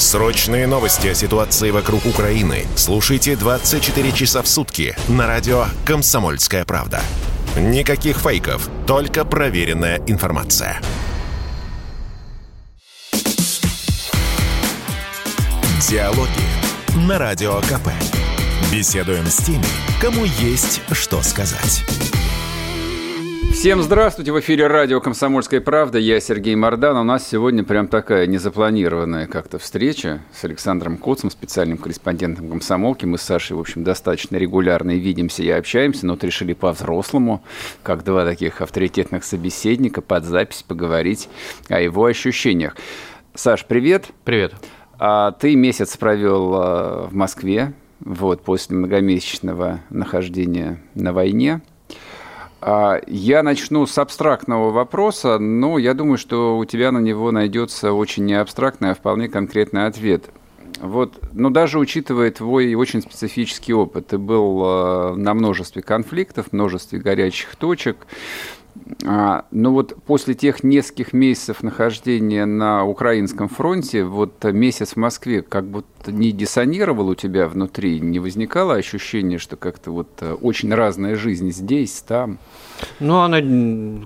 Срочные новости о ситуации вокруг Украины слушайте 24 часа в сутки на радио «Комсомольская правда». Никаких фейков, только проверенная информация. Диалоги на Радио КП. Беседуем с теми, кому есть что сказать. Всем здравствуйте! В эфире радио «Комсомольская правда». Я Сергей Мордан. У нас сегодня прям такая незапланированная как-то встреча с Александром Коцем, специальным корреспондентом комсомолки. Мы с Сашей, в общем, достаточно регулярно и видимся и общаемся, но вот решили по-взрослому, как два таких авторитетных собеседника, под запись поговорить о его ощущениях. Саш, привет! Привет! А ты месяц провел а, в Москве, вот, после многомесячного нахождения на войне. А, я начну с абстрактного вопроса, но я думаю, что у тебя на него найдется очень не абстрактный, а вполне конкретный ответ. Вот, но даже учитывая твой очень специфический опыт, ты был на множестве конфликтов, множестве горячих точек, а, но вот после тех нескольких месяцев нахождения на украинском фронте, вот месяц в Москве как будто не диссонировал у тебя внутри, не возникало ощущение, что как-то вот э, очень разная жизнь здесь, там? Ну, она,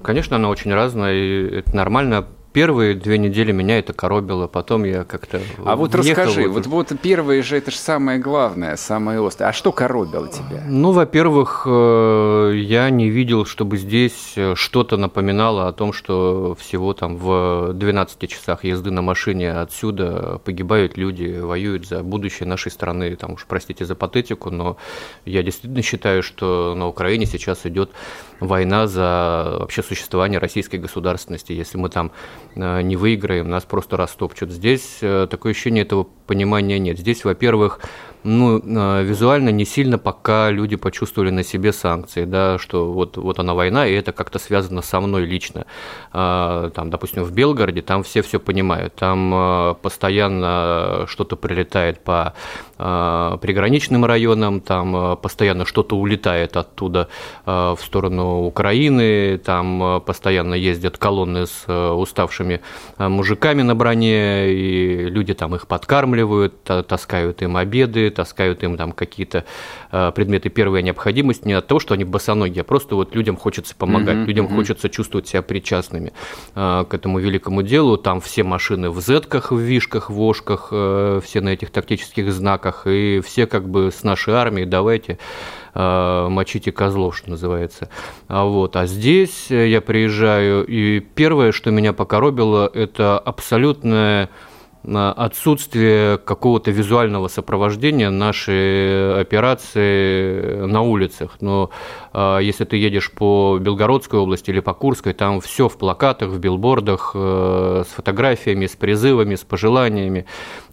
конечно, она очень разная, и это нормально первые две недели меня это коробило, потом я как-то А вот расскажи, вот, вот первые же, это же самое главное, самое острое. А что коробило тебя? Ну, во-первых, э, я не видел, чтобы здесь э, что-то напоминало о том, что всего там в 12 часах езды на машине отсюда погибают люди, воюют за будущее нашей страны. Там уж простите за патетику, но я действительно считаю, что на Украине сейчас идет война за вообще существование российской государственности. Если мы там Э, не выиграем, нас просто растопчут. Здесь э, такое ощущение этого понимания нет. Здесь, во-первых, ну, э, визуально не сильно пока люди почувствовали на себе санкции, да, что вот, вот она война, и это как-то связано со мной лично. А, там, допустим, в Белгороде, там все все понимают, там э, постоянно что-то прилетает по приграничным районам, там постоянно что-то улетает оттуда в сторону Украины, там постоянно ездят колонны с уставшими мужиками на броне, и люди там их подкармливают, таскают им обеды, таскают им там какие-то э, предметы первой необходимости, не от того, что они босоногие, а просто вот людям хочется помогать, mm-hmm, людям mm-hmm. хочется чувствовать себя причастными э, к этому великому делу. Там все машины в зетках, в вишках, в ошках, э, все на этих тактических знаках, и все как бы с нашей армией давайте мочите козлов, что называется. А, вот. а здесь я приезжаю, и первое, что меня покоробило, это абсолютное отсутствие какого-то визуального сопровождения нашей операции на улицах. Но а, если ты едешь по Белгородской области или по Курской, там все в плакатах, в билбордах, э, с фотографиями, с призывами, с пожеланиями.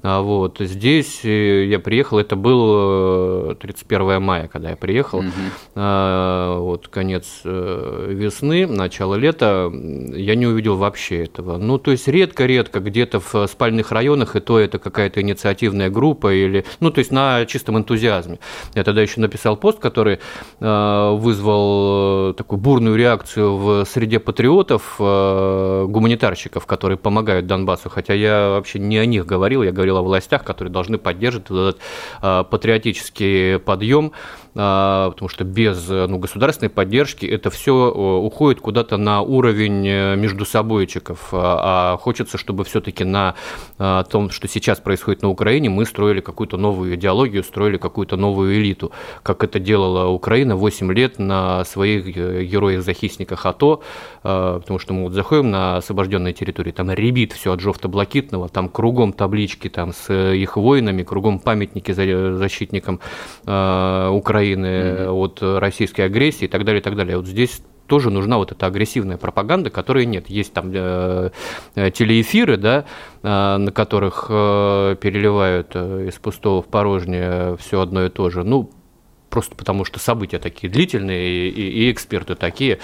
А вот здесь э, я приехал, это был 31 э, мая, когда я приехал, угу. вот конец весны, начало лета, я не увидел вообще этого. Ну, то есть редко-редко где-то в спальных районах, и то это какая-то инициативная группа или, ну, то есть на чистом энтузиазме. Я тогда еще написал пост, который вызвал такую бурную реакцию в среде патриотов, гуманитарщиков, которые помогают Донбассу, хотя я вообще не о них говорил, я говорил о властях, которые должны поддерживать этот э, патриотический подъем потому что без ну, государственной поддержки это все уходит куда-то на уровень э, между собойчиков, а, а хочется, чтобы все-таки на том, что сейчас происходит на Украине, мы строили какую-то новую идеологию, строили какую-то новую элиту, как это делала Украина 8 лет на своих э, героях-захисниках АТО, потому что мы вот заходим на освобожденные территории, там ребит все от жовто-блакитного, там кругом таблички там с их воинами, кругом памятники защитникам. Украины, Украины mm-hmm. от российской агрессии и так далее, и так далее. Вот здесь тоже нужна вот эта агрессивная пропаганда, которой нет. Есть там э, э телеэфиры, да, э, на которых э, переливают э, из пустого в порожнее все одно и то же. Ну, просто потому что события такие длительные и, и, и эксперты такие.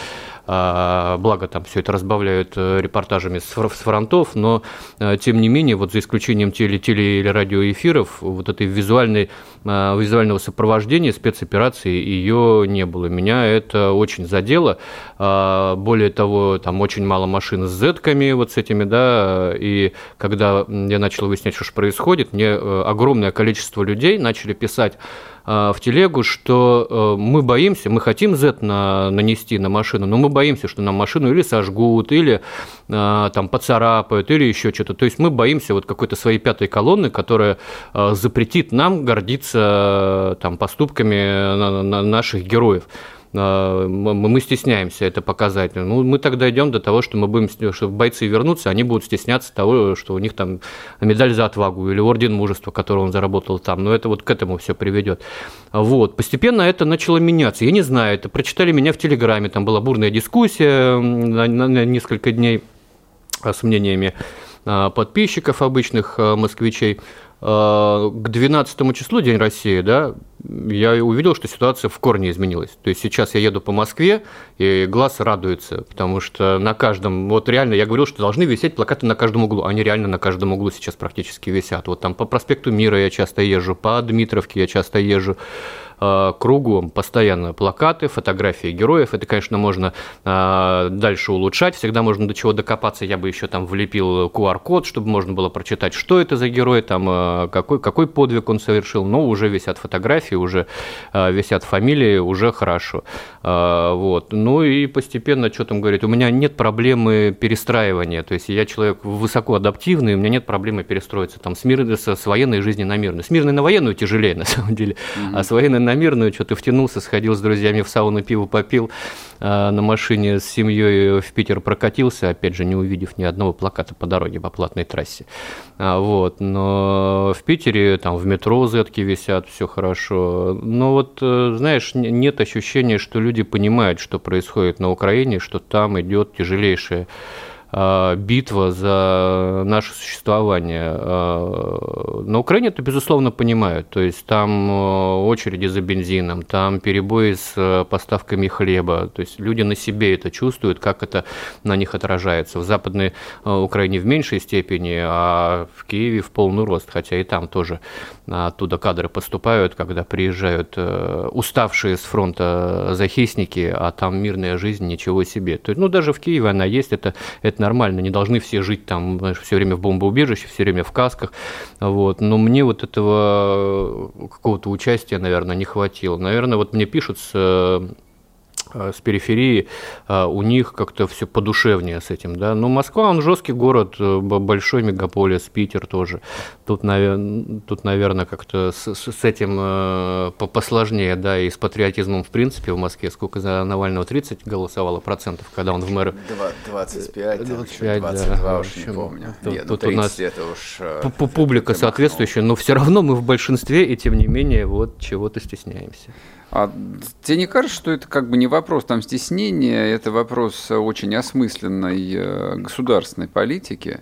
А, благо там все это разбавляют э, репортажами с фронтов, но э, тем не менее, вот за исключением теле, теле или радиоэфиров, вот этой визуальной, а, визуального сопровождения спецоперации ее не было. Меня это очень задело. А, более того, там очень мало машин с зетками, вот с этими, да, и когда я начал выяснять, что же происходит, мне э, огромное количество людей начали писать в телегу, что мы боимся, мы хотим Z на, нанести на машину, но мы боимся, что нам машину или сожгут, или э, там поцарапают, или еще что-то. То есть мы боимся вот какой-то своей пятой колонны, которая э, запретит нам гордиться э, там поступками наших героев. А, мы стесняемся это показать. Ну, мы тогда идем до того, что мы будем, что бойцы вернутся, они будут стесняться того, что у них там медаль за отвагу или орден мужества, который он заработал там. Но это вот к этому все приведет. Вот. Постепенно это начало меняться. Я не знаю, это прочитали меня в Телеграме, там была бурная дискуссия на, на несколько дней с мнениями а, подписчиков обычных а, москвичей. К 12 числу, День России, да, я увидел, что ситуация в корне изменилась. То есть сейчас я еду по Москве, и глаз радуется, потому что на каждом, вот реально, я говорил, что должны висеть плакаты на каждом углу, они реально на каждом углу сейчас практически висят. Вот там по проспекту Мира я часто езжу, по Дмитровке я часто езжу, Э, кругом постоянно плакаты, фотографии героев. Это, конечно, можно э, дальше улучшать. Всегда можно до чего докопаться. Я бы еще там влепил QR-код, чтобы можно было прочитать, что это за герой, там, э, какой, какой подвиг он совершил. Но уже висят фотографии, уже висят фамилии, уже хорошо. Вот. Ну и постепенно, что там говорить, у меня нет проблемы перестраивания. То есть я человек высоко адаптивный, у меня нет проблемы перестроиться там, с, мир... с военной жизни на мирную. С мирной на военную тяжелее, на самом деле, mm-hmm. а с военной на мирную, что-то втянулся, сходил с друзьями в сауну, пиво попил, а, на машине с семьей в Питер прокатился, опять же, не увидев ни одного плаката по дороге по платной трассе. А, вот. Но в Питере там в метро зетки висят, все хорошо. Но вот, э, знаешь, нет ощущения, что люди понимают, что происходит на Украине, что там идет тяжелейшая битва за наше существование. А, на Украине это, безусловно, понимают. То есть там а, очереди за бензином, там перебои с поставками хлеба. То есть люди на себе это чувствуют, как это на них отражается. В Западной Украине в меньшей степени, а в Киеве в полный рост, хотя и там тоже оттуда кадры поступают, когда приезжают э, уставшие с фронта захисники, а там мирная жизнь, ничего себе. То есть, ну, даже в Киеве она есть, это, это нормально, не должны все жить там, знаешь, все время в бомбоубежище, все время в касках, вот. Но мне вот этого э, какого-то участия, наверное, не хватило. Наверное, вот мне пишут с Э, с периферии, э, у них как-то все подушевнее с этим, да. Но Москва, он жесткий город, э, большой мегаполис, Питер тоже. Тут, наверное, тут, наверное как-то с, с этим посложнее, да, и с патриотизмом в принципе в Москве. Сколько за Навального 30 голосовало процентов, когда он в мэры? 25, 25 22, да. уж не помню. Тут, Нет, ну, тут у нас это уж публика соответствующая, но все равно мы в большинстве, и тем не менее вот чего-то стесняемся. А тебе не кажется, что это как бы не вопрос там стеснения, это вопрос очень осмысленной э, государственной политики?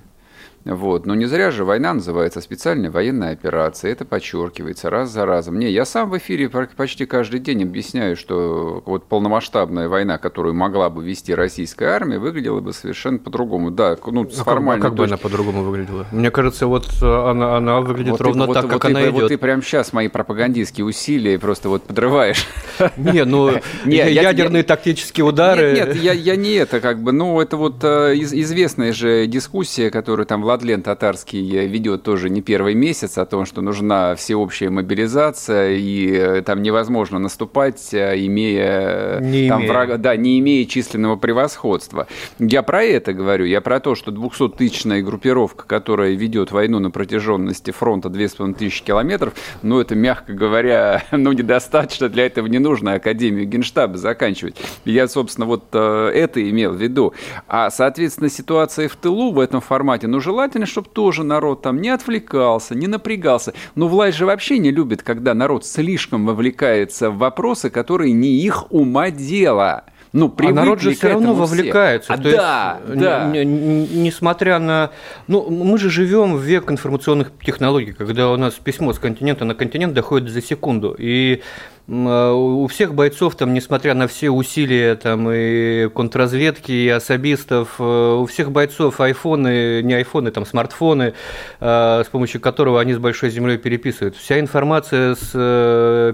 Вот. Но не зря же война называется специальная военная операция. Это подчеркивается раз за разом. Не, я сам в эфире почти каждый день объясняю, что вот полномасштабная война, которую могла бы вести российская армия, выглядела бы совершенно по-другому. Да, ну, с а формальной как, а как бы она по-другому выглядела? Мне кажется, вот э, она, она выглядит вот ровно ты, так, вот, как вот она ты, идет. Вот ты прямо сейчас мои пропагандистские усилия просто вот подрываешь. Не, ну, ядерные тактические удары. Нет, я не это как бы, ну, это вот э, известная же дискуссия, которую там Владлен Татарский ведет тоже не первый месяц о том, что нужна всеобщая мобилизация, и там невозможно наступать, имея, не там, имея. Врага, да, не имея численного превосходства. Я про это говорю, я про то, что 200-тысячная группировка, которая ведет войну на протяженности фронта 2500 километров, ну, это, мягко говоря, ну, недостаточно, для этого не нужно Академию Генштаба заканчивать. Я, собственно, вот э, это имел в виду. А, соответственно, ситуация в тылу в этом формате, ну, желательно, чтобы тоже народ там не отвлекался, не напрягался. Но власть же вообще не любит, когда народ слишком вовлекается в вопросы, которые не их ума дело ну, а народ же все равно вовлекается. А, то да, есть, да. Несмотря на... Ну, мы же живем в век информационных технологий, когда у нас письмо с континента на континент доходит за секунду. И у всех бойцов, там, несмотря на все усилия там, и контрразведки, и особистов, э, у всех бойцов айфоны, не айфоны, там, смартфоны, э, с помощью которого они с большой землей переписывают. Вся информация с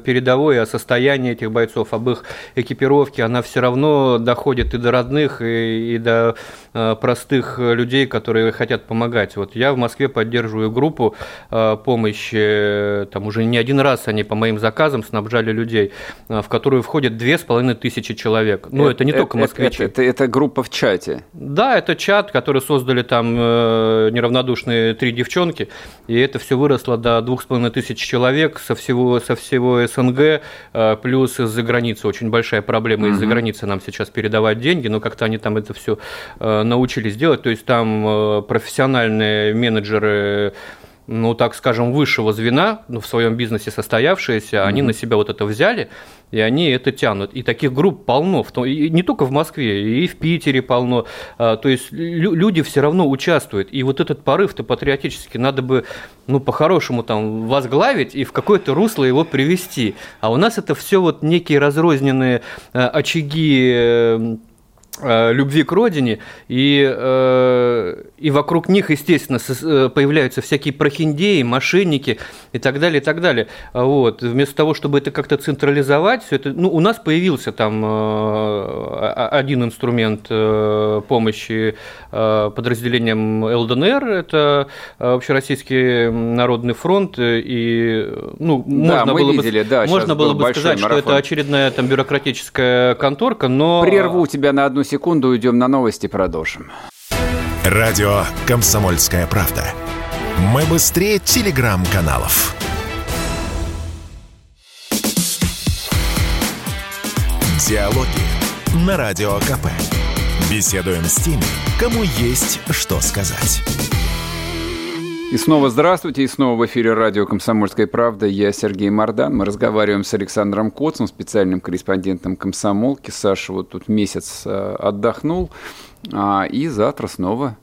передовой о состоянии этих бойцов, об их экипировке, она все равно доходит и до родных, и, и до простых людей, которые хотят помогать. Вот я в Москве поддерживаю группу помощи, там уже не один раз они по моим заказам снабжали людей людей, а, в которую входит две с половиной тысячи человек. Ну, это, это не это, только москвичи. Это, это, это группа в чате. Да, это чат, который создали там э, неравнодушные три девчонки, и это все выросло до двух с половиной тысяч человек со всего, со всего СНГ, э, плюс из-за границы. Очень большая проблема из-за границы нам сейчас передавать деньги, но как-то они там это все э, научились делать. То есть там э, профессиональные менеджеры ну, так скажем, высшего звена, ну, в своем бизнесе состоявшиеся, mm-hmm. они на себя вот это взяли, и они это тянут. И таких групп полно, в том, и не только в Москве, и в Питере полно. А, то есть люди все равно участвуют. И вот этот порыв-то патриотический надо бы, ну, по-хорошему там возглавить и в какое-то русло его привести. А у нас это все вот некие разрозненные а, очаги Э, любви к родине, и, э, и вокруг них, естественно, э, появляются всякие прохиндеи, мошенники и так далее, и так далее. Вот. Вместо того, чтобы это как-то централизовать, все это, ну, у нас появился там один инструмент помощи подразделениям ЛДНР, это Общероссийский народный фронт, и ну, да, можно было видели, бы, да, можно было бы сказать, марафон. что это очередная там бюрократическая конторка, но... Прерву тебя на одну секунду, уйдем на новости, продолжим. Радио «Комсомольская правда». Мы быстрее телеграм-каналов. Диалоги на Радио КП. Беседуем с теми, кому есть что сказать. И снова здравствуйте, и снова в эфире радио «Комсомольская правда». Я Сергей Мордан. Мы разговариваем с Александром Коцем, специальным корреспондентом «Комсомолки». Саша вот тут месяц э, отдохнул, а, и завтра снова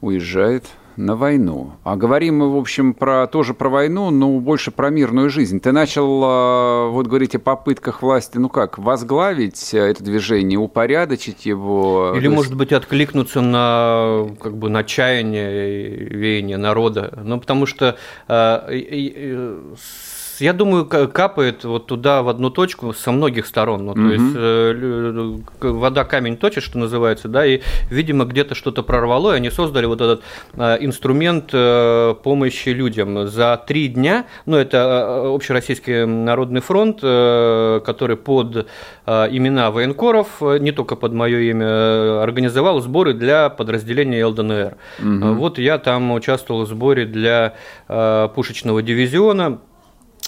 уезжает на войну. А говорим мы, в общем, про, тоже про войну, но больше про мирную жизнь. Ты начал а, вот говорить о попытках власти, ну как, возглавить это движение, упорядочить его? Или, может быть, откликнуться на, как бы, на чаяние, веяние народа. Ну, потому что а, я думаю, капает вот туда в одну точку со многих сторон. Ну, то угу. есть э, вода камень точит, что называется, да, и, видимо, где-то что-то прорвало, и они создали вот этот э, инструмент э, помощи людям. За три дня, ну, это Общероссийский народный фронт, который под имена военкоров, не только под мое имя, организовал сборы для подразделения ЛДНР. Угу. Вот я там участвовал в сборе для пушечного дивизиона,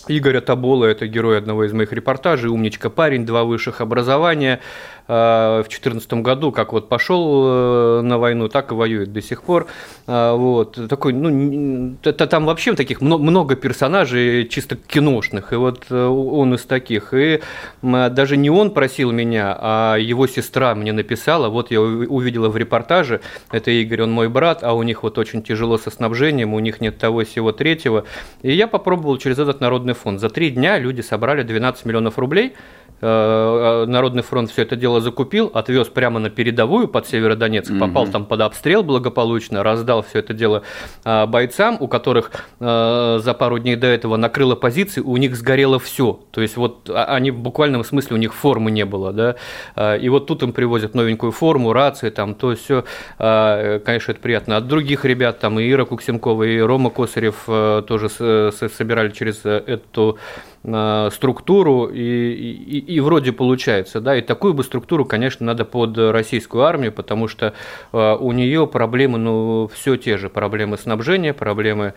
Игоря Табола, это герой одного из моих репортажей, умничка парень, два высших образования, в 2014 году, как вот пошел э, на войну, так и воюет до сих пор. Э, вот. Такой, ну, это, там вообще таких много персонажей чисто киношных, и вот он из таких. И даже не он просил меня, а его сестра мне написала, вот я увидела в репортаже, это Игорь, он мой брат, а у них вот очень тяжело со снабжением, у них нет того всего третьего. И я попробовал через этот народный фонд. За три дня люди собрали 12 миллионов рублей, Э, Народный фронт все это дело закупил, отвез прямо на передовую под Северодонецк, угу. попал там под обстрел благополучно, раздал все это дело э, бойцам, у которых э, за пару дней до этого накрыло позиции, у них сгорело все. То есть вот а, они в буквальном смысле у них формы не было, да. И вот тут им привозят новенькую форму, рации, там, то все, конечно, это приятно. От других ребят, там и Ира Куксенкова, и Рома Косарев тоже собирали через эту структуру, и, и, и вроде получается, да, и такую бы структуру, конечно, надо под российскую армию, потому что э, у нее проблемы, ну, все те же, проблемы снабжения, проблемы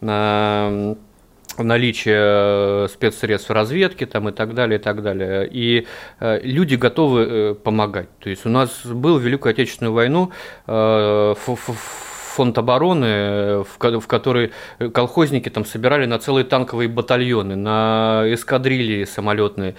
э, наличие спецсредств разведки там, и так далее, и так далее. И э, люди готовы э, помогать. То есть у нас был в Великую Отечественную войну фонд обороны, в, в который колхозники там собирали на целые танковые батальоны, на эскадрильи самолетные.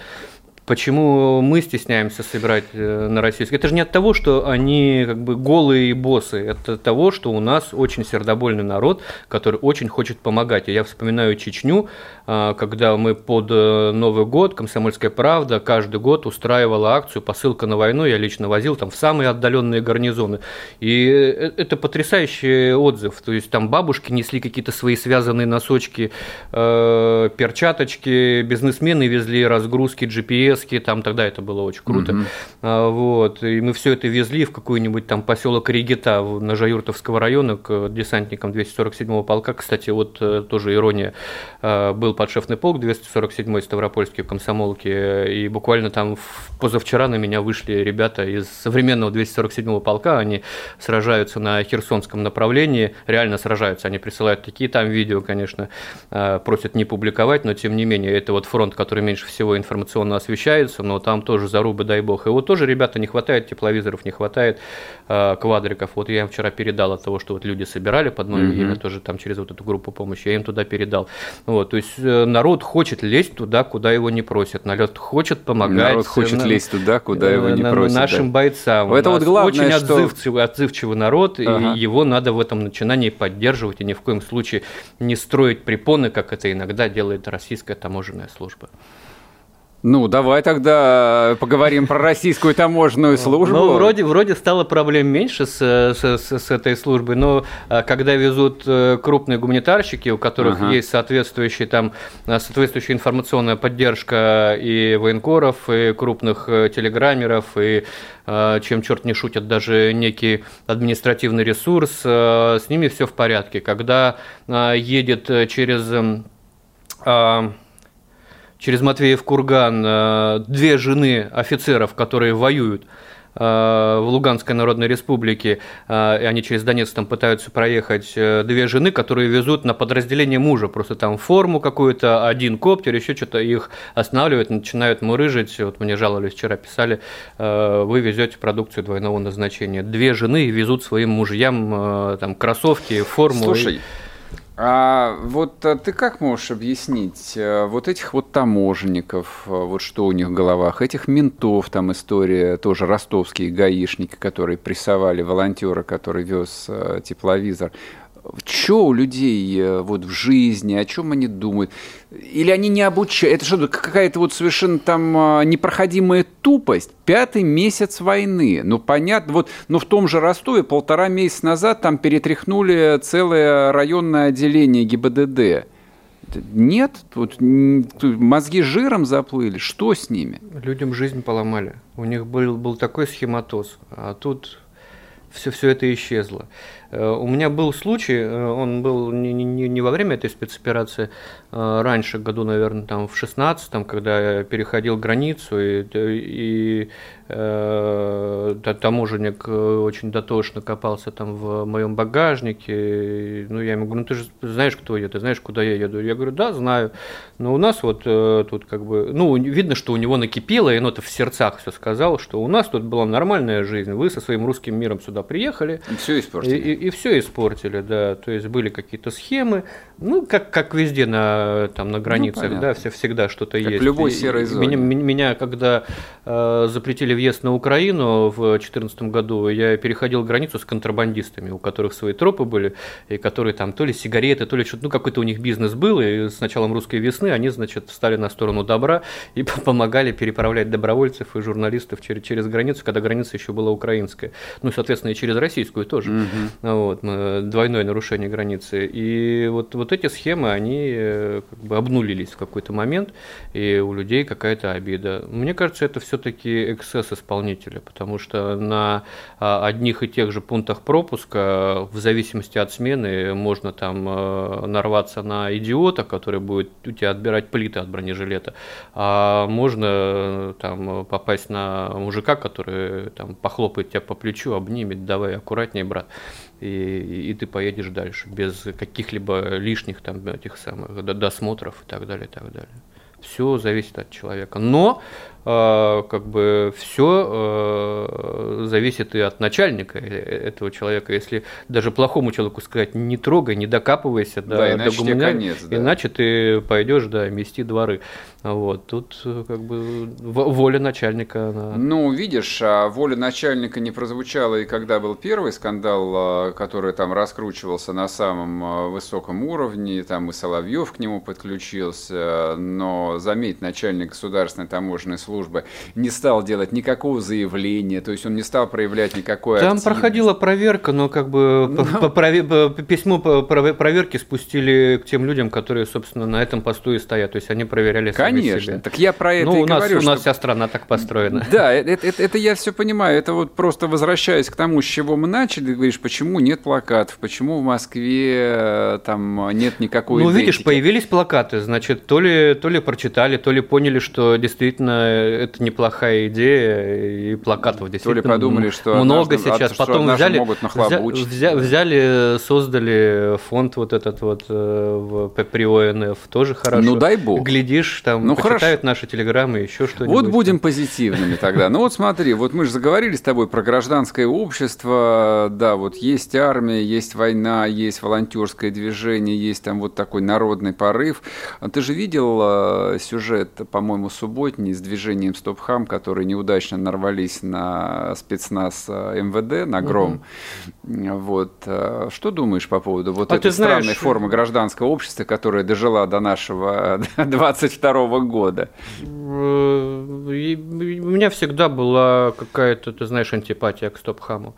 Почему мы стесняемся собирать э, на российский? Это же не от того, что они как бы голые боссы, это от того, что у нас очень сердобольный народ, который очень хочет помогать. И я вспоминаю Чечню, а, когда мы под э, Новый год, «Комсомольская правда» каждый год устраивала акцию «Посылка на войну», я лично возил там в самые отдаленные гарнизоны. И э, это потрясающий отзыв, то есть там бабушки несли какие-то свои связанные носочки, перчаточки, бизнесмены везли разгрузки, GPS, Советские, там тогда это было очень круто. Угу. Вот, и мы все это везли в какой-нибудь там поселок Ригита на Жаюртовского района к десантникам 247-го полка. Кстати, вот э, тоже ирония, э, был подшефный полк 247-й Ставропольский в комсомолке, и буквально там позавчера на меня вышли ребята из современного 247-го полка, они сражаются на Херсонском направлении, реально сражаются, они присылают такие там видео, конечно, э, просят не публиковать, но тем не менее, это вот фронт, который меньше всего информационно освещает, освещается, но там тоже зарубы, дай бог. И вот тоже, ребята, не хватает тепловизоров, не хватает э, квадриков. Вот я им вчера передал от того, что вот люди собирали под мое mm-hmm. имя, тоже там через вот эту группу помощи, я им туда передал. Вот, то есть э, народ хочет лезть туда, куда его не просят. Народ хочет помогать. Народ хочет на, лезть туда, куда его не на, просят. Нашим да. бойцам. Это вот главное, очень что... отзывчивый, отзывчивый народ, ага. и его надо в этом начинании поддерживать, и ни в коем случае не строить препоны, как это иногда делает российская таможенная служба. Ну, давай тогда поговорим про российскую таможенную службу. Ну, вроде, вроде стало проблем меньше с, с, с этой службой, но а, когда везут э, крупные гуманитарщики, у которых ага. есть соответствующая, там, а, соответствующая информационная поддержка и военкоров, и крупных э, телеграммеров, и а, чем черт не шутят, даже некий административный ресурс, с ними все в порядке. Когда едет через через Матвеев курган э, две жены офицеров, которые воюют э, в Луганской Народной Республике, э, и они через Донецк там пытаются проехать, две жены, которые везут на подразделение мужа, просто там форму какую-то, один коптер, еще что-то, их останавливают, начинают мурыжить, вот мне жаловались, вчера писали, вы везете продукцию двойного назначения. Две жены везут своим мужьям там кроссовки, форму. Слушай, и... А вот а ты как можешь объяснить э, вот этих вот таможенников, э, вот что у них в головах, этих ментов, там история, тоже ростовские гаишники, которые прессовали волонтера, который вез э, тепловизор что у людей э, вот в жизни, о чем они думают? Или они не обучают? Это что, какая-то вот совершенно там а, непроходимая тупость? Пятый месяц войны. Ну, понятно, вот, но в том же Ростове полтора месяца назад там перетряхнули целое районное отделение ГИБДД. Нет, тут мозги жиром заплыли. Что с ними? Людям жизнь поломали. У них был, был такой схематоз, а тут все, все это исчезло. Э, у меня был случай, э, он был не, не, не во время этой спецоперации, а раньше, году, наверное, там в 16 когда я переходил границу, и, и э, таможенник очень дотошно копался там в моем багажнике. И, ну, я ему говорю, ну ты же знаешь, кто я, ты знаешь, куда я еду? Я говорю, да, знаю. Но у нас вот тут как бы, ну, видно, что у него накипело, и он это в сердцах все сказал, что у нас тут была нормальная жизнь, вы со своим русским миром сюда приехали. Все испортили. И, и, все испортили, да. То есть были какие-то схемы, ну, как, как везде на, там, на границах, ну, да, все, всегда что-то есть. В любой серой зоне. Меня, меня когда запретили въезд на Украину в 2014 году, я переходил границу с контрабандистами, у которых свои тропы были, и которые там то ли сигареты, то ли что-то, ну, какой-то у них бизнес был, и с началом русской весны они, значит, встали на сторону добра и помогали переправлять добровольцев и журналистов через, через границу, когда граница еще была украинская. Ну, соответственно, и через российскую тоже. Угу. Вот, двойное нарушение границы. И вот, вот эти схемы, они э, как бы обнулились в какой-то момент, и у людей какая-то обида. Мне кажется, это все-таки эксцесс исполнителя, потому что на а, одних и тех же пунктах пропуска, в зависимости от смены, можно там э, нарваться на идиота, который будет у тебя отбирать плиты от бронежилета, а можно э, там попасть на мужика, который там похлопает тебя по плечу, обнимет, давай аккуратнее, брат и, и ты поедешь дальше без каких-либо лишних там этих самых досмотров и так далее, и так далее. Все зависит от человека. Но как бы все а, зависит и от начальника э, этого человека. Если даже плохому человеку сказать не трогай, не докапывайся да, до, иначе до конец, да. иначе ты пойдешь да, мести дворы. Вот. Тут э, как бы воля начальника. Она... Ну, видишь, а воля начальника не прозвучала и когда был первый скандал, который там раскручивался на самом высоком уровне, там и Соловьев к нему подключился, но заметь, начальник государственной таможенной службы службы не стал делать никакого заявления, то есть он не стал проявлять никакой Там активности. проходила проверка, но как бы но... Ну. По, по, письмо по проверке спустили к тем людям, которые, собственно, на этом посту и стоят, то есть они проверяли сами Конечно, себя. так я про это ну, и у нас, говорю. У нас вся страна так построена. Да, это, это, это я все понимаю, это вот просто возвращаясь к тому, с чего мы начали, говоришь, почему нет плакатов, почему в Москве э, там нет никакой Ну, видишь, появились плакаты, значит, то ли, то ли прочитали, то ли поняли, что действительно это неплохая идея, и плакатов действительно То ли подумали, что много однажды, сейчас. Что Потом взяли, могут взя, взяли, создали фонд вот этот вот э, при ОНФ, тоже хорошо. Ну дай бог. Глядишь, там ну, почитают хорошо. наши телеграммы, еще что-нибудь. Вот будем позитивными тогда. Ну вот смотри, вот мы же заговорили с тобой про гражданское общество, да, вот есть армия, есть война, есть волонтерское движение, есть там вот такой народный порыв. Ты же видел э, сюжет, по-моему, субботний с движением движением Стопхам, которые неудачно нарвались на спецназ э, МВД, на Гром. Угу. Вот. Э, что думаешь по поводу вот а этой странной знаешь... формы гражданского общества, которая дожила до нашего 22 года? Э, у меня всегда была какая-то, ты знаешь, антипатия к Стопхаму.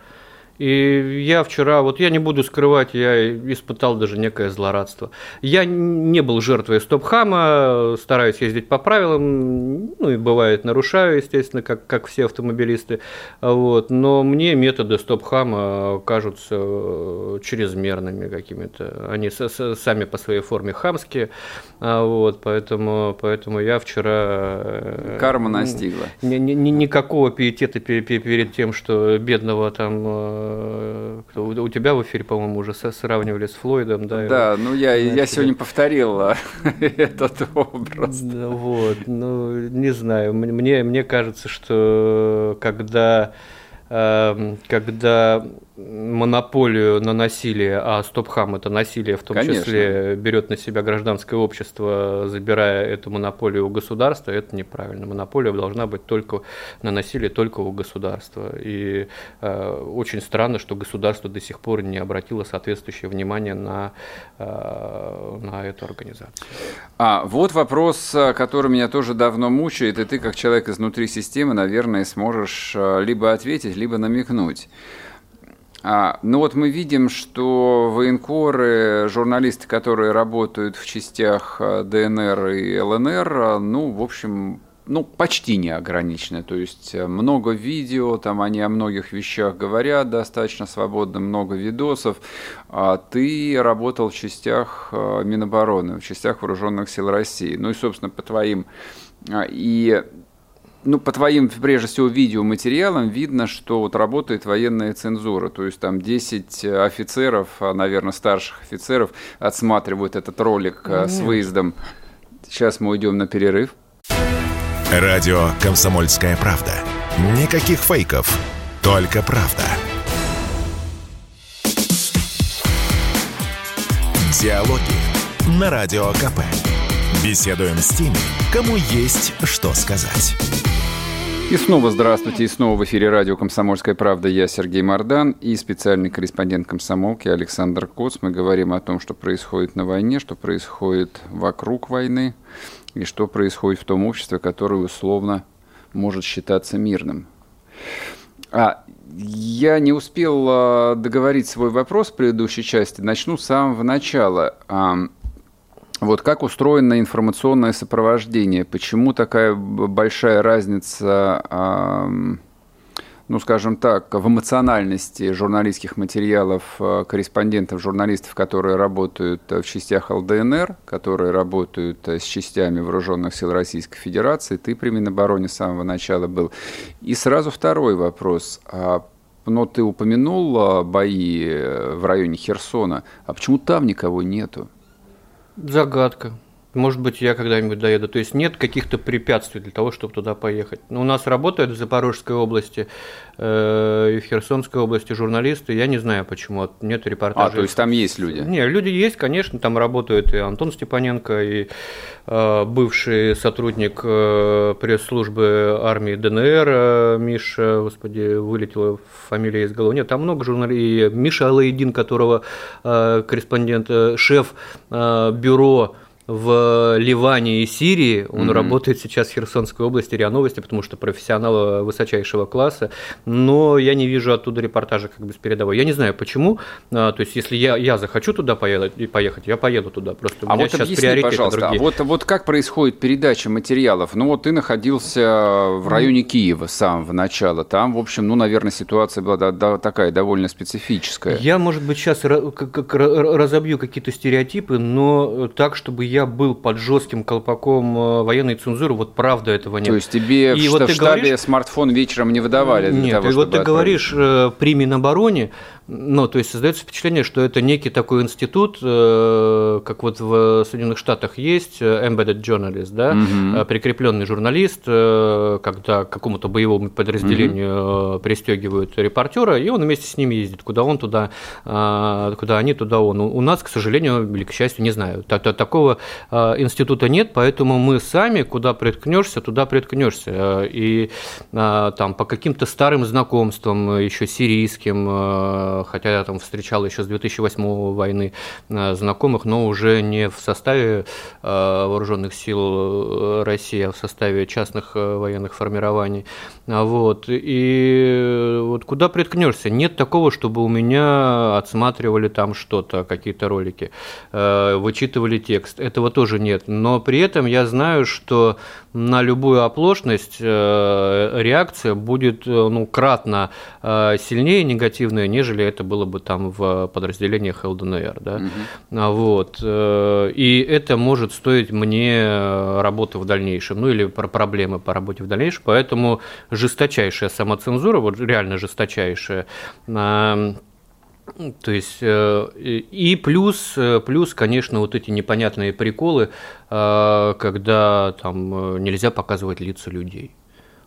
И я вчера, вот я не буду скрывать, я испытал даже некое злорадство. Я не был жертвой стопхама, стараюсь ездить по правилам, ну и бывает нарушаю, естественно, как, как все автомобилисты. Вот. Но мне методы стопхама кажутся чрезмерными какими-то. Они сами по своей форме хамские. А вот, поэтому, поэтому я вчера... Э, Карма настигла. Ни, ни, никакого пиетета перед тем, что бедного там э, кто, у тебя в эфире, по-моему, уже сравнивали с Флойдом, да? Да, ну я, я сегодня повторил а, этот образ. Вот, ну, не знаю, мне, мне кажется, что когда Эм, когда монополию на насилие, а Стопхам это насилие в том Конечно. числе берет на себя гражданское общество, забирая эту монополию у государства, это неправильно. Монополия должна быть только на насилие только у государства. И э, очень странно, что государство до сих пор не обратило соответствующее внимание на, э, на эту организацию. А вот вопрос, который меня тоже давно мучает, и ты как человек изнутри системы, наверное, сможешь э, либо ответить, либо намекнуть. А, ну вот мы видим, что военкоры, журналисты, которые работают в частях э, ДНР и ЛНР, э, ну, в общем, ну, почти не ограничены. То есть э, много видео, там они о многих вещах говорят достаточно свободно, много видосов. А ты работал в частях Минобороны, в частях Вооруженных сил России. Ну и, собственно, по твоим и ну, по твоим, прежде всего, видеоматериалам видно, что вот работает военная цензура. То есть там 10 офицеров, а, наверное, старших офицеров отсматривают этот ролик Нет. с выездом. Сейчас мы уйдем на перерыв. Радио «Комсомольская правда». Никаких фейков, только правда. Диалоги на Радио КП. Беседуем с теми, кому есть что сказать. И снова здравствуйте, и снова в эфире радио «Комсомольская правда». Я Сергей Мордан и специальный корреспондент комсомолки Александр Коц. Мы говорим о том, что происходит на войне, что происходит вокруг войны и что происходит в том обществе, которое условно может считаться мирным. А, я не успел а, договорить свой вопрос в предыдущей части. Начну с самого начала. Вот как устроено информационное сопровождение? Почему такая большая разница, ну, скажем так, в эмоциональности журналистских материалов а, корреспондентов, журналистов, которые работают в частях ЛДНР, которые работают с частями вооруженных сил Российской Федерации? Ты при Минобороне с самого начала был. И сразу второй вопрос. А но ты упомянул бои э, в районе Херсона. А почему там никого нету? Загадка. Может быть, я когда-нибудь доеду. То есть нет каких-то препятствий для того, чтобы туда поехать. Но ну, у нас работают в Запорожской области э, и в Херсонской области журналисты. Я не знаю, почему нет репортажей. А, то есть там есть люди? Не, люди есть, конечно. Там работают и Антон Степаненко, и э, бывший сотрудник э, пресс-службы армии ДНР э, Миша, господи, вылетела фамилия из головы. Нет, там много журналистов. Миша Алаидин, которого э, корреспондент, э, шеф э, бюро в Ливане и Сирии. Он mm-hmm. работает сейчас в Херсонской области РИА Новости, потому что профессионал высочайшего класса. Но я не вижу оттуда репортажа как бы с передовой. Я не знаю почему. А, то есть, если я, я захочу туда поехать, я поеду туда. Просто а вот сейчас объясни, пожалуйста, другие. А вот, вот как происходит передача материалов? Ну вот ты находился в районе Киева с самого начала. Там, в общем, ну, наверное, ситуация была да, да, такая довольно специфическая. Я, может быть, сейчас разобью какие-то стереотипы, но так, чтобы я был под жестким колпаком э, военной цензуры, вот правда этого нет. То есть тебе и в, вот в штабе говоришь... смартфон вечером не выдавали? Для нет, того, и вот ты отправить. говоришь э, при Минобороне, ну, то есть создается впечатление, что это некий такой институт, э, как вот в Соединенных Штатах есть э, embedded journalist, да, угу. прикрепленный журналист, когда какому-то боевому подразделению угу. пристегивают репортера, и он вместе с ним ездит, куда он туда, куда они, туда он. У нас, к сожалению, или к счастью, не знаю, такого института нет, поэтому мы сами, куда приткнешься, туда приткнешься. И там по каким-то старым знакомствам, еще сирийским, хотя я там встречал еще с 2008 войны э, знакомых, но уже не в составе э, вооруженных сил э, России, а в составе частных военных формирований. А вот. И вот куда приткнешься? Нет такого, чтобы у меня отсматривали там что-то, какие-то ролики, вычитывали текст. Этого тоже нет. Но при этом я знаю, что на любую оплошность реакция будет ну, кратно сильнее негативная, нежели нежели это было бы там в подразделениях ЛДНР. Да? Угу. Вот. Э, и это может стоить мне работы в дальнейшем, ну или проблемы по работе в дальнейшем. Поэтому жесточайшая самоцензура, вот реально жесточайшая, то есть э, и плюс, плюс, конечно, вот эти непонятные приколы, когда там нельзя показывать лица людей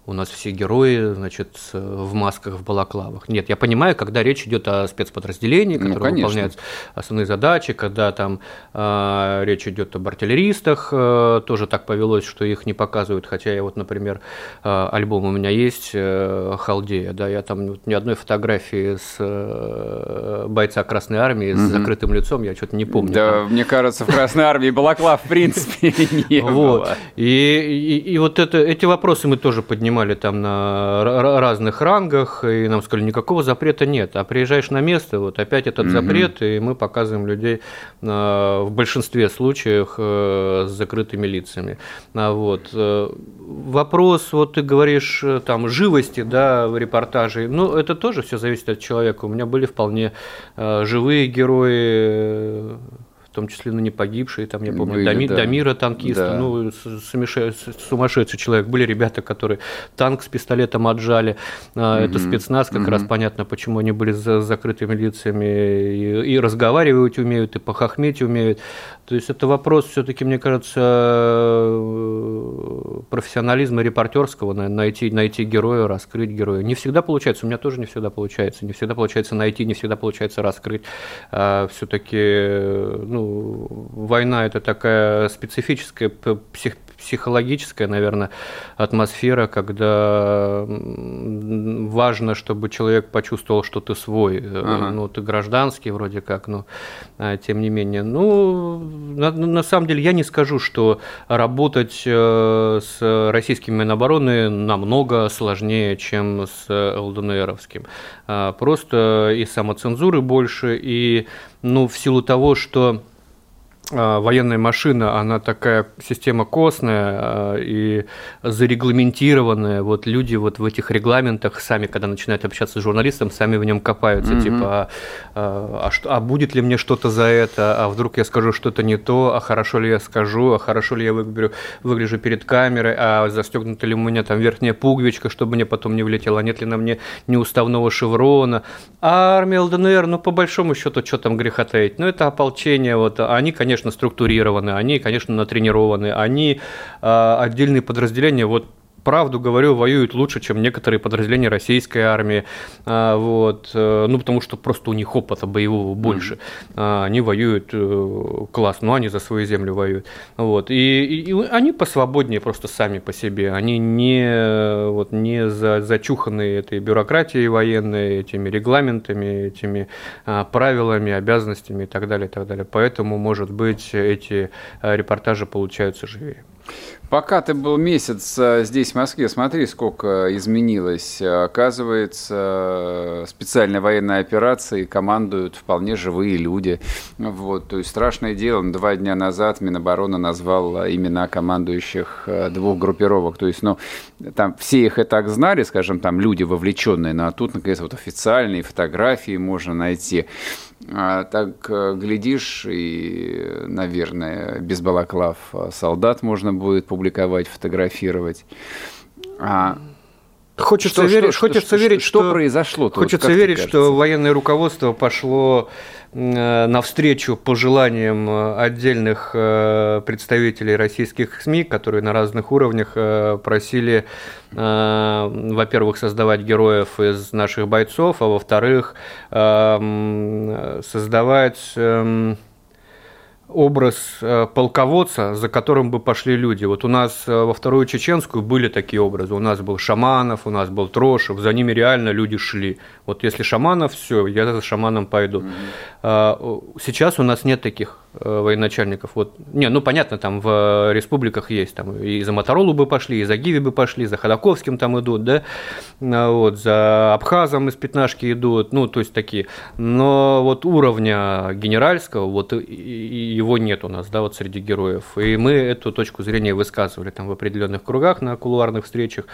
у нас все герои, значит, в масках, в балаклавах. Нет, я понимаю, когда речь идет о спецподразделении, которые ну, выполняют основные задачи, когда там э, речь идет об артиллеристах, э, тоже так повелось, что их не показывают, хотя я вот, например, э, альбом у меня есть э, «Халдея», да, я там вот, ни одной фотографии с э, бойца Красной Армии с закрытым лицом, я что-то не помню. Да, там. мне кажется, в Красной Армии балаклав в принципе не было. И вот эти вопросы мы тоже поднимаем поднимали там на разных рангах, и нам сказали, никакого запрета нет. А приезжаешь на место, вот опять этот запрет, и мы показываем людей а, в большинстве случаев э, с закрытыми лицами. А вот. Э, вопрос, вот ты говоришь, э, там, живости, да, в репортаже, ну, это тоже все зависит от человека. У меня были вполне живые герои, в том числе, ну, не погибшие, там, я помню, Были, Дами, да. Дамира танкиста, да. ну, сумасшедший человек. Были ребята, которые танк с пистолетом отжали, угу. это спецназ, как угу. раз понятно, почему они были с закрытыми лицами, и, и разговаривать умеют, и похохметь умеют. То есть это вопрос все-таки, мне кажется, э, профессионализма репортерского, найти, найти героя, раскрыть героя. Не всегда получается, у меня тоже не всегда получается, не всегда получается найти, не всегда получается раскрыть. А все-таки, ну, ну, война это такая специфическая псих, психологическая, наверное, атмосфера, когда важно, чтобы человек почувствовал, что ты свой. Э, ага. Ну, ты гражданский вроде как, но а, тем не менее. Ну, на, на самом деле я не скажу, что работать э, с российским Минобороны намного сложнее, чем с ЛДНРовским. А, просто и самоцензуры больше, и ну, в силу того, что военная машина, она такая система костная а, и зарегламентированная. Вот люди вот в этих регламентах сами, когда начинают общаться с журналистом, сами в нем копаются. Mm-hmm. Типа, а, а, что, а будет ли мне что-то за это? А вдруг я скажу что-то не то? А хорошо ли я скажу? А хорошо ли я выгляжу, выгляжу перед камерой? А застегнута ли у меня там верхняя пуговичка, чтобы мне потом не влетело? А нет ли на мне неуставного шеврона? А армия ЛДНР, ну, по большому счету, что там греха таить? Ну, это ополчение. Вот. Они, конечно, конечно, структурированы, они, конечно, натренированы, они э, отдельные подразделения, вот правду говорю, воюют лучше, чем некоторые подразделения российской армии. А, вот, э, ну, потому что просто у них опыта боевого больше. Mm-hmm. Они воюют э, классно, но они за свою землю воюют. Вот, и, и, и они посвободнее просто сами по себе. Они не, вот, не за, зачуханные этой бюрократией военной, этими регламентами, этими а, правилами, обязанностями и так далее, и так далее. Поэтому, может быть, эти репортажи получаются живее. Пока ты был месяц э, здесь, в Москве, смотри, сколько изменилось. Оказывается, специальной военной операции командуют вполне живые люди. Вот, то есть страшное дело. Два дня назад Минобороны назвал имена командующих э, двух группировок. То есть, ну, там все их и так знали, скажем, там люди вовлеченные, но тут, наконец, вот официальные фотографии можно найти. А так э, глядишь, и, наверное, без балаклав а, солдат можно будет публиковать, фотографировать. А Хочется что, верить, что, хочется что, верить, что, что произошло. Хочется вот, верить, что военное руководство пошло э, навстречу пожеланиям э, отдельных э, представителей российских СМИ, которые на разных уровнях просили, во-первых, создавать героев из наших бойцов, а во-вторых, создавать эм, образ э, полководца, за которым бы пошли люди. Вот у нас э, во Вторую Чеченскую были такие образы. У нас был Шаманов, у нас был Трошев, за ними реально люди шли. Вот если Шаманов, все, я за Шаманом пойду. Mm-hmm. Сейчас у нас нет таких военачальников. Вот. Не, ну понятно, там в республиках есть, там и за Моторолу бы пошли, и за Гиви бы пошли, за Ходаковским там идут, да, а вот, за Абхазом из Пятнашки идут, ну, то есть такие. Но вот уровня генеральского, вот его нет у нас, да, вот среди героев. И мы эту точку зрения высказывали там в определенных кругах на кулуарных встречах,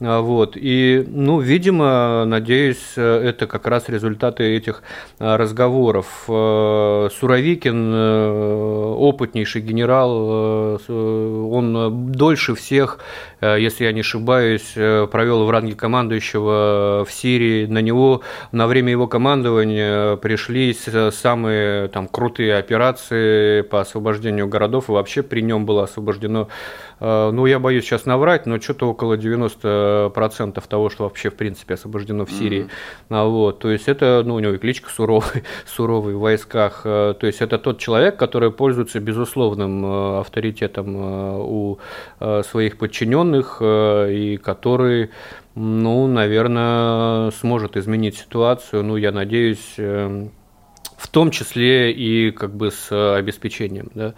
вот. И, ну, видимо, надеюсь, это как раз результаты этих разговоров. Э, Суровикин Э, опытнейший генерал, э, он дольше всех, э, если я не ошибаюсь, провел в ранге командующего в Сирии. На него на время его командования пришлись самые там, крутые операции по освобождению городов, и вообще при нем было освобождено Э, ну, я боюсь сейчас наврать, но что-то около 90% того, что вообще, в принципе, освобождено в Сирии. Mm-hmm. Вот, то есть это, ну, у него и кличка суровый, суровый в войсках. Э, то есть это тот человек, который пользуется безусловным э, авторитетом у своих подчиненных и который ну, наверное, сможет изменить ситуацию. Ну, я надеюсь, в том числе и как бы с обеспечением. Да.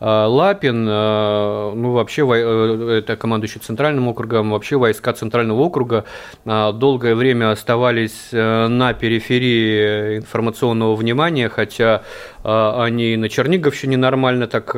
А, Лапин, а, ну вообще э, это командующий Центральным округом, вообще войска Центрального округа долгое время оставались э, на периферии информационного внимания, хотя они на Черниговщине нормально так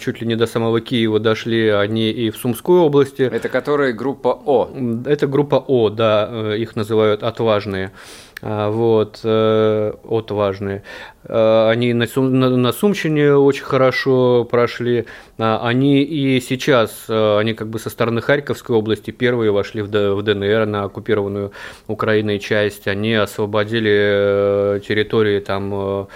чуть ли не до самого Киева дошли, они и в Сумской области. Это которая группа О? Это группа О, да, э, их называют отважные. А, вот, э, отважные. Они на, Сум, Сумщине очень хорошо прошли. Они и сейчас, они как бы со стороны Харьковской области первые вошли в ДНР на оккупированную Украиной часть. Они освободили территории там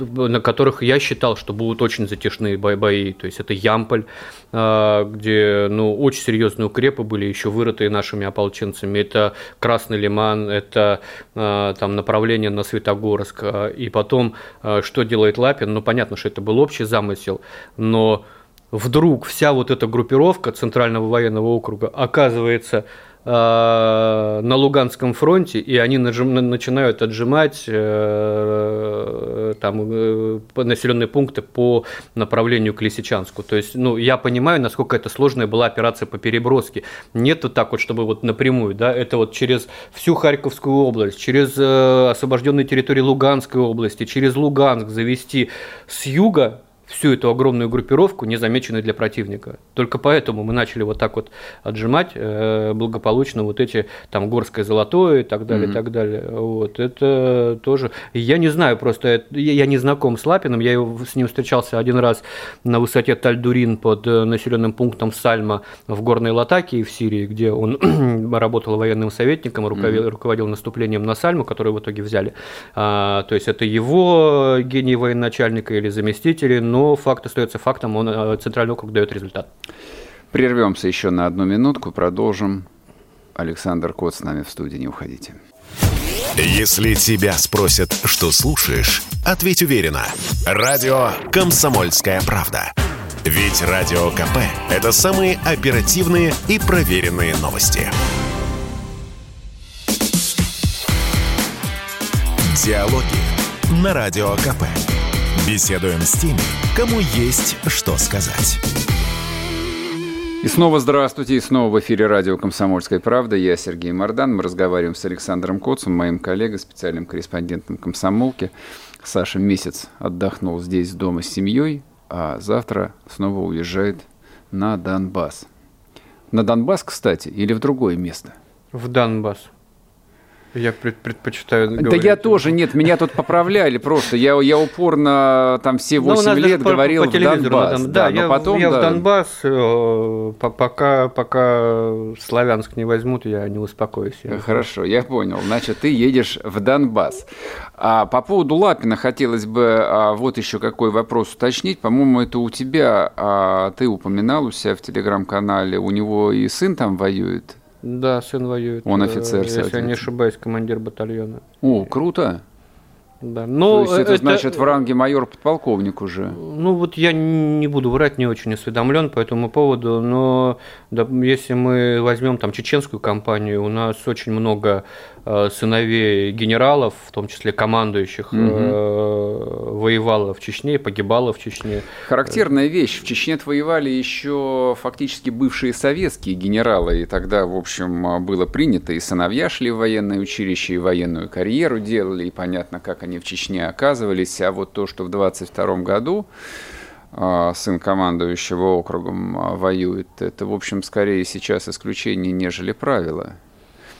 на которых я считал, что будут очень затяжные бои. То есть это Ямполь, где ну, очень серьезные укрепы были еще вырытые нашими ополченцами. Это Красный Лиман, это там направление на Светогорск. И потом, что делает Лапин? Ну, понятно, что это был общий замысел, но вдруг вся вот эта группировка Центрального военного округа оказывается Э, на Луганском фронте, и они нажим, начинают отжимать э, там, э, населенные пункты по направлению к Лисичанску. То есть, ну, я понимаю, насколько это сложная была операция по переброске. Нет вот так вот, чтобы вот напрямую, да, это вот через всю Харьковскую область, через освобожденные территории Луганской области, через Луганск завести с юга всю эту огромную группировку, незамеченной для противника. Только поэтому мы начали вот так вот отжимать э, благополучно вот эти там Горское Золотое и так далее, mm-hmm. и так далее. Вот, это тоже... Я не знаю просто, я не знаком с Лапиным, я с ним встречался один раз на высоте Тальдурин под э, населенным пунктом Сальма в Горной Латакии в Сирии, где он работал военным советником, руководил, mm-hmm. руководил наступлением на Сальму, которое в итоге взяли. А, то есть это его гений военачальника или заместители, но факт остается фактом, он, э, Центральный округ дает результат. Прервемся еще на одну минутку, продолжим. Александр Кот с нами в студии, не уходите. Если тебя спросят, что слушаешь, ответь уверенно. Радио «Комсомольская правда». Ведь Радио КП – это самые оперативные и проверенные новости. Диалоги на Радио КП. Беседуем с теми, кому есть что сказать. И снова здравствуйте, и снова в эфире радио «Комсомольская правда». Я Сергей Мордан. Мы разговариваем с Александром Коцем, моим коллегой, специальным корреспондентом «Комсомолки». Саша месяц отдохнул здесь дома с семьей, а завтра снова уезжает на Донбасс. На Донбасс, кстати, или в другое место? В Донбасс. Я предпочитаю говорить. Да я тоже, нет, меня тут поправляли просто. Я, я упорно там все 8 ну, лет говорил по, по в Донбасс. Там, да, да, я, потом, я да. в Донбасс, э, пока, пока Славянск не возьмут, я не успокоюсь. Я Хорошо, я понял. Значит, ты едешь в Донбасс. А по поводу Лапина хотелось бы а, вот еще какой вопрос уточнить. По-моему, это у тебя, а, ты упоминал у себя в телеграм-канале, у него и сын там воюет. Да, сын воюет. Он офицер, Если я не ошибаюсь, командир батальона. О, круто. Да. Но То есть это, это значит в ранге майор-подполковник уже? Ну вот я не буду врать, не очень осведомлен по этому поводу, но да, если мы возьмем там чеченскую компанию, у нас очень много Э, сыновей генералов, в том числе командующих, угу. воевало в Чечне, погибало в Чечне. Характерная вещь. В Чечне воевали еще фактически бывшие советские генералы, и тогда, в общем, было принято, и сыновья шли в военное училище, и военную карьеру делали, и понятно, как они в Чечне оказывались. А вот то, что в 22 году э, сын командующего округом воюет, это, в общем, скорее сейчас исключение, нежели правило.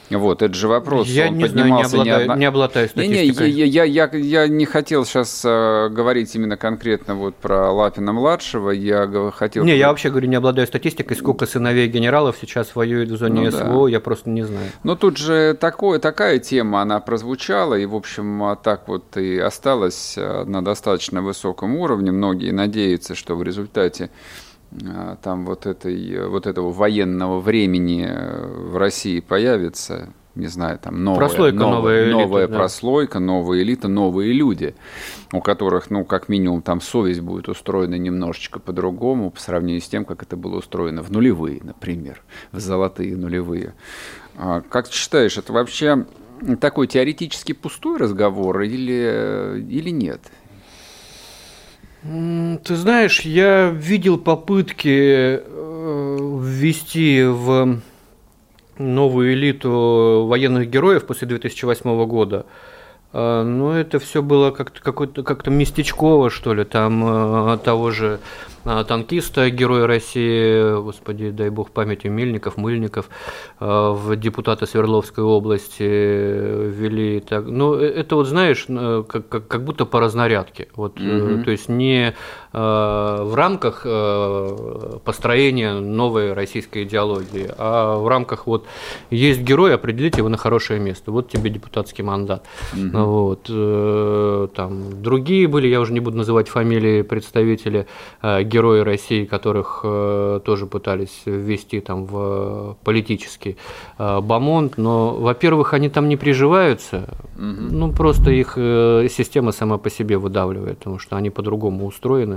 Вот, это же вопрос. Я Он не знаю, не обладаю, не, одна... не обладаю статистикой. Не, не, я, я, я, я не хотел сейчас э, говорить именно конкретно вот про Лапина-младшего, я хотел... Не, я вообще говорю, не обладаю статистикой, сколько сыновей генералов сейчас воюют в зоне ну, СВО, да. я просто не знаю. Но тут же такое, такая тема, она прозвучала, и, в общем, а так вот и осталась э, на достаточно высоком уровне. Многие надеются, что в результате там вот, этой, вот этого военного времени э, в России появится, не знаю, там новая, прослойка, новая, новая, элита, новая да. прослойка, новая элита, новые люди, у которых, ну, как минимум, там совесть будет устроена немножечко по-другому по сравнению с тем, как это было устроено в нулевые, например, в золотые нулевые. А как ты считаешь, это вообще такой теоретически пустой разговор или, или нет? Ты знаешь, я видел попытки э, ввести в новую элиту военных героев после 2008 года. Ну, это все было как-то как-то местечково, что ли, там того же а, танкиста, героя России, господи, дай бог памяти, Мельников, Мыльников, а, в депутаты Свердловской области ввели. Так, ну, э, это вот, знаешь, как, как, как будто по разнарядке. Вот, угу. То есть не в рамках построения новой российской идеологии, а в рамках вот есть герой, определите его на хорошее место. Вот тебе депутатский мандат. Угу. Вот. Э, там другие были, я уже не буду называть фамилии представителей герои России, которых э, тоже пытались ввести там в политический э, бомонд, но, во-первых, они там не приживаются, угу. ну просто их э, система сама по себе выдавливает, потому что они по-другому устроены.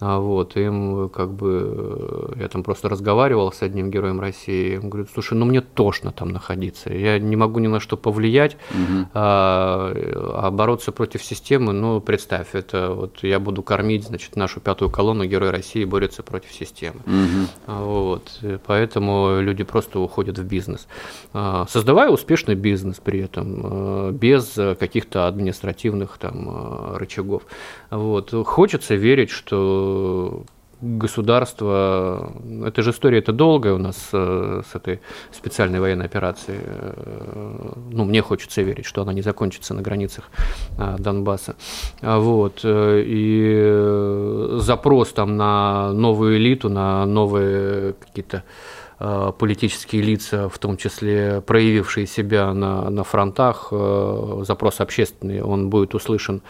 вот, им как бы, э, я там просто разговаривал с одним героем России, он говорит, слушай, ну мне тошно там находиться, я не могу ни на что повлиять, угу. а, а бороться против системы, ну представь, это вот я буду кормить, значит, нашу пятую колонну, герой России борется против системы. Угу. Вот, поэтому люди просто уходят в бизнес, а, создавая успешный бизнес при этом, без каких-то административных там рычагов. Вот. Хочется верить, что государство, это же история, это долгая у нас э, с этой специальной военной операцией. Э, ну, мне хочется верить, что она не закончится на границах э, Донбасса. А вот. И запрос там на новую элиту, на новые какие-то политические лица, в том числе проявившие себя на, на фронтах, запрос общественный, он будет услышан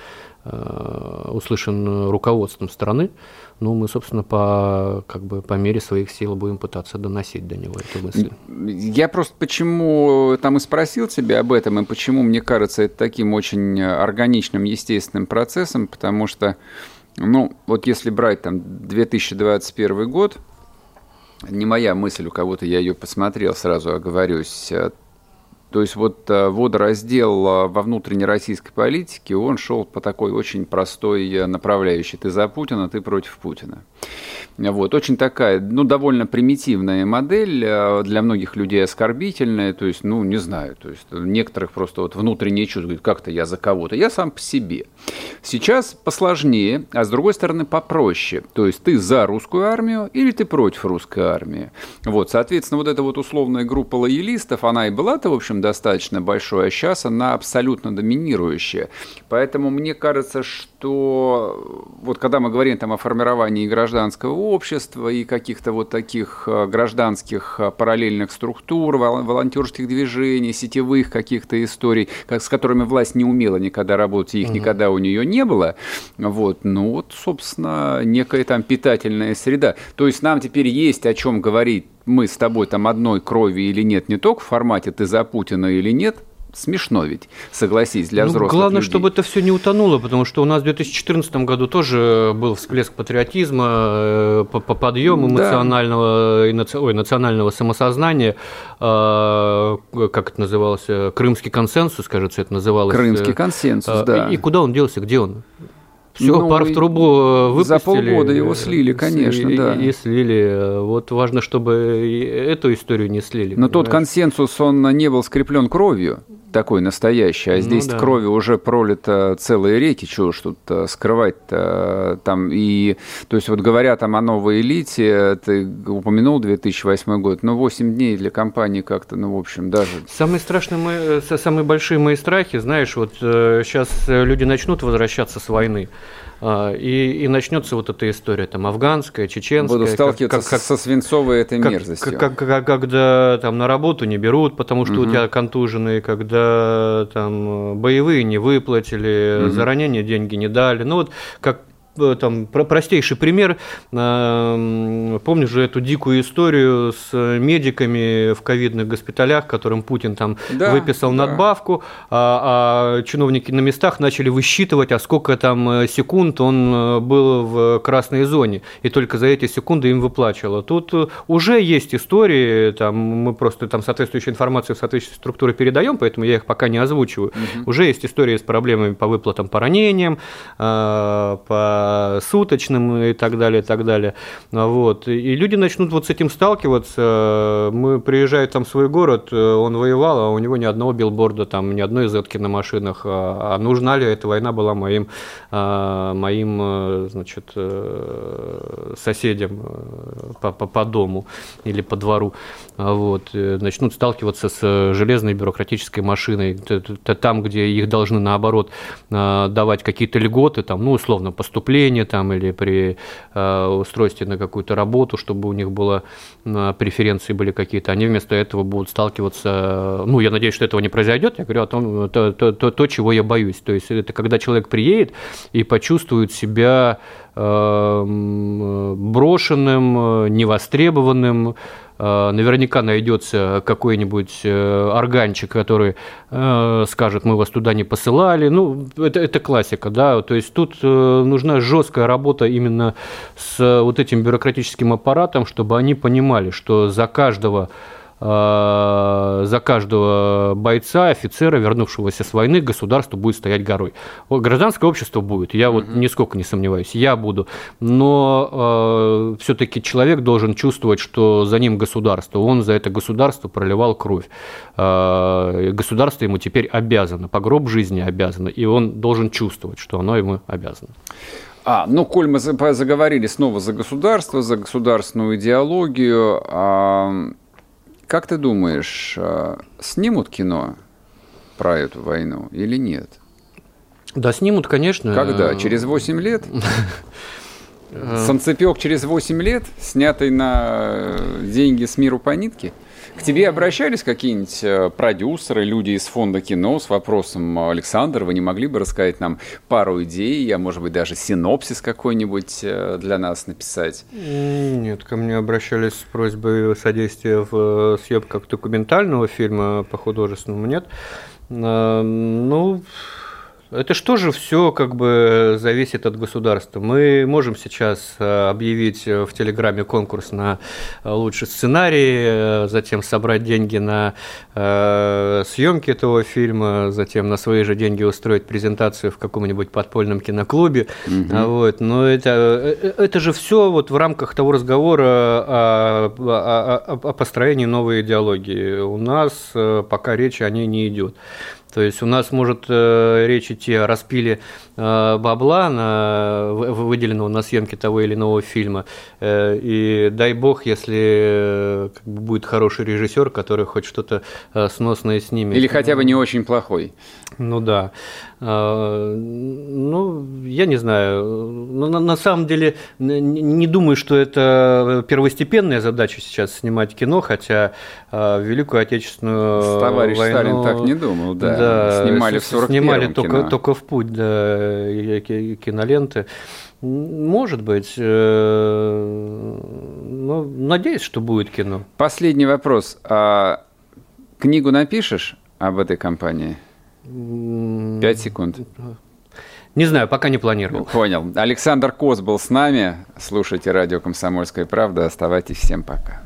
услышан руководством страны, ну, мы, собственно, по, как бы, по мере своих сил будем пытаться доносить до него эту мысль. Я просто почему там и спросил тебя об этом, и почему, мне кажется, это таким очень органичным, естественным процессом, потому что, ну, вот если брать там 2021 год, не моя мысль, у кого-то я ее посмотрел, сразу оговорюсь, то есть вот э, водораздел э, во внутренней российской политике, он шел по такой очень простой э, направляющей. Ты за Путина, ты против Путина. Вот, очень такая, ну, довольно примитивная модель, для многих людей оскорбительная, то есть, ну, не знаю, то есть, некоторых просто вот внутреннее чувство, как-то я за кого-то, я сам по себе. Сейчас посложнее, а с другой стороны попроще, то есть, ты за русскую армию или ты против русской армии. Вот, соответственно, вот эта вот условная группа лоялистов, она и была-то, в общем, достаточно большой, а сейчас она абсолютно доминирующая. Поэтому мне кажется, что вот когда мы говорим там о формировании гражданского общества и каких-то вот таких э, гражданских э, параллельных структур, волонтерских движений, сетевых каких-то историй, как, с которыми власть не умела никогда работать, их угу. никогда у нее не было, вот, ну вот, собственно, некая там питательная среда. То есть нам теперь есть о чем говорить мы с тобой там одной крови или нет, не только в формате ты за Путина или нет, Смешно ведь, согласись, для ну, взрослых Главное, людей. чтобы это все не утонуло, потому что у нас в 2014 году тоже был всплеск патриотизма, э, по подъем эмоционального, да. ой, национального самосознания, а, как это называлось, Крымский консенсус, кажется, это называлось. Крымский консенсус, а, да. И куда он делся, где он? Все, ну, пар в трубу выпустили. За полгода его слили, конечно, и, да. И слили. Вот важно, чтобы эту историю не слили. Но понимаешь? тот консенсус, он не был скреплен кровью такой настоящий, а ну здесь ну, да. крови уже пролито целые реки, чего ж тут э, скрывать-то там и, то есть вот говоря там о новой элите, ты упомянул 2008 год, но ну, 8 дней для компании как-то, ну в общем даже. Самые страшные, мои, э, самые большие мои страхи, знаешь, вот сейчас э, люди начнут возвращаться с войны, и, и начнется вот эта история, там, афганская, чеченская. Буду сталкиваться как, как, со свинцовой этой как, мерзостью. Как, как, как, когда там на работу не берут, потому что угу. у тебя контуженные, когда там боевые не выплатили, угу. за ранение деньги не дали. Ну вот как там, простейший пример. Э, помню же эту дикую историю с медиками в ковидных госпиталях, которым Путин там да, выписал да. надбавку, а, а чиновники на местах начали высчитывать, а сколько там э, секунд он был в красной зоне, и только за эти секунды им выплачивало. Тут уже есть истории, там, мы просто там соответствующую информацию в соответствующей структуре передаем, поэтому я их пока не озвучиваю. Угу. Уже есть истории с проблемами по выплатам по ранениям, по суточным и так далее, и так далее. Вот. И люди начнут вот с этим сталкиваться. Мы приезжаем там в свой город, он воевал, а у него ни одного билборда, там, ни одной зетки на машинах. А, а нужна ли эта война была моим, моим значит, соседям по, по, по дому или по двору? Вот. Начнут сталкиваться с железной бюрократической машиной, там, где их должны, наоборот, давать какие-то льготы, там, ну, условно, поступление там, или при э, устройстве на какую-то работу, чтобы у них было э, преференции были какие-то, они вместо этого будут сталкиваться, ну, я надеюсь, что этого не произойдет, я говорю о том, то, то, то, то чего я боюсь. То есть это когда человек приедет и почувствует себя э, брошенным, невостребованным, Э, наверняка найдется какой-нибудь э, органчик, который э, скажет, мы вас туда не посылали. Ну, это, это классика, да. То есть тут нужна жесткая работа именно с вот этим бюрократическим аппаратом, чтобы они понимали, что за каждого Э, за каждого бойца, офицера, вернувшегося с войны, государство будет стоять горой. Гражданское общество будет, я вот угу. нисколько не сомневаюсь, я буду. Но э, все-таки человек должен чувствовать, что за ним государство, он за это государство проливал кровь. Э, государство ему теперь обязано, по гроб жизни обязано, и он должен чувствовать, что оно ему обязано. А, ну, коль мы заговорили снова за государство, за государственную идеологию, а как ты думаешь, э, снимут кино про эту войну или нет? Да, снимут, конечно. Когда? Через 8 лет? Санцепек через 8 лет, снятый на деньги с миру по нитке? К тебе обращались какие-нибудь э, продюсеры, люди из фонда кино с вопросом, Александр, вы не могли бы рассказать нам пару идей, а может быть даже синопсис какой-нибудь э, для нас написать? Нет, ко мне обращались с просьбой содействия в э, съемках документального фильма по художественному, нет. Ну, это что же все как бы зависит от государства. Мы можем сейчас э, объявить в Телеграме конкурс на э, лучший сценарий, э, затем собрать деньги на съемки этого фильма, затем на свои же деньги устроить презентацию в каком-нибудь подпольном киноклубе. Угу. Вот. Но это, это же все вот в рамках того разговора о, о, о построении новой идеологии. У нас пока речи о ней не идет. То есть у нас может э, речь идти о распиле э, бабла, на, выделенного на съемке того или иного фильма. Э, и дай бог, если будет хороший режиссер, который хоть что-то сносное снимет. Или хотя бы не очень плохой. Ну да. Ну, я не знаю. Но на, на самом деле не думаю, что это первостепенная задача сейчас снимать кино, хотя Великую Отечественную Товарищ войну... Сталин так не думал, да. да снимали в 41 Снимали только, только в путь да, киноленты. Может быть. Э, ну, надеюсь, что будет кино. Последний вопрос. А книгу напишешь об этой компании? Пять секунд. Не знаю, пока не планировал. Понял. Александр Коз был с нами. Слушайте радио «Комсомольская правда». Оставайтесь всем пока.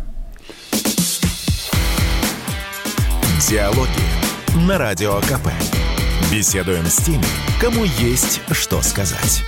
Диалоги на Радио КП. Беседуем с теми, кому есть что сказать.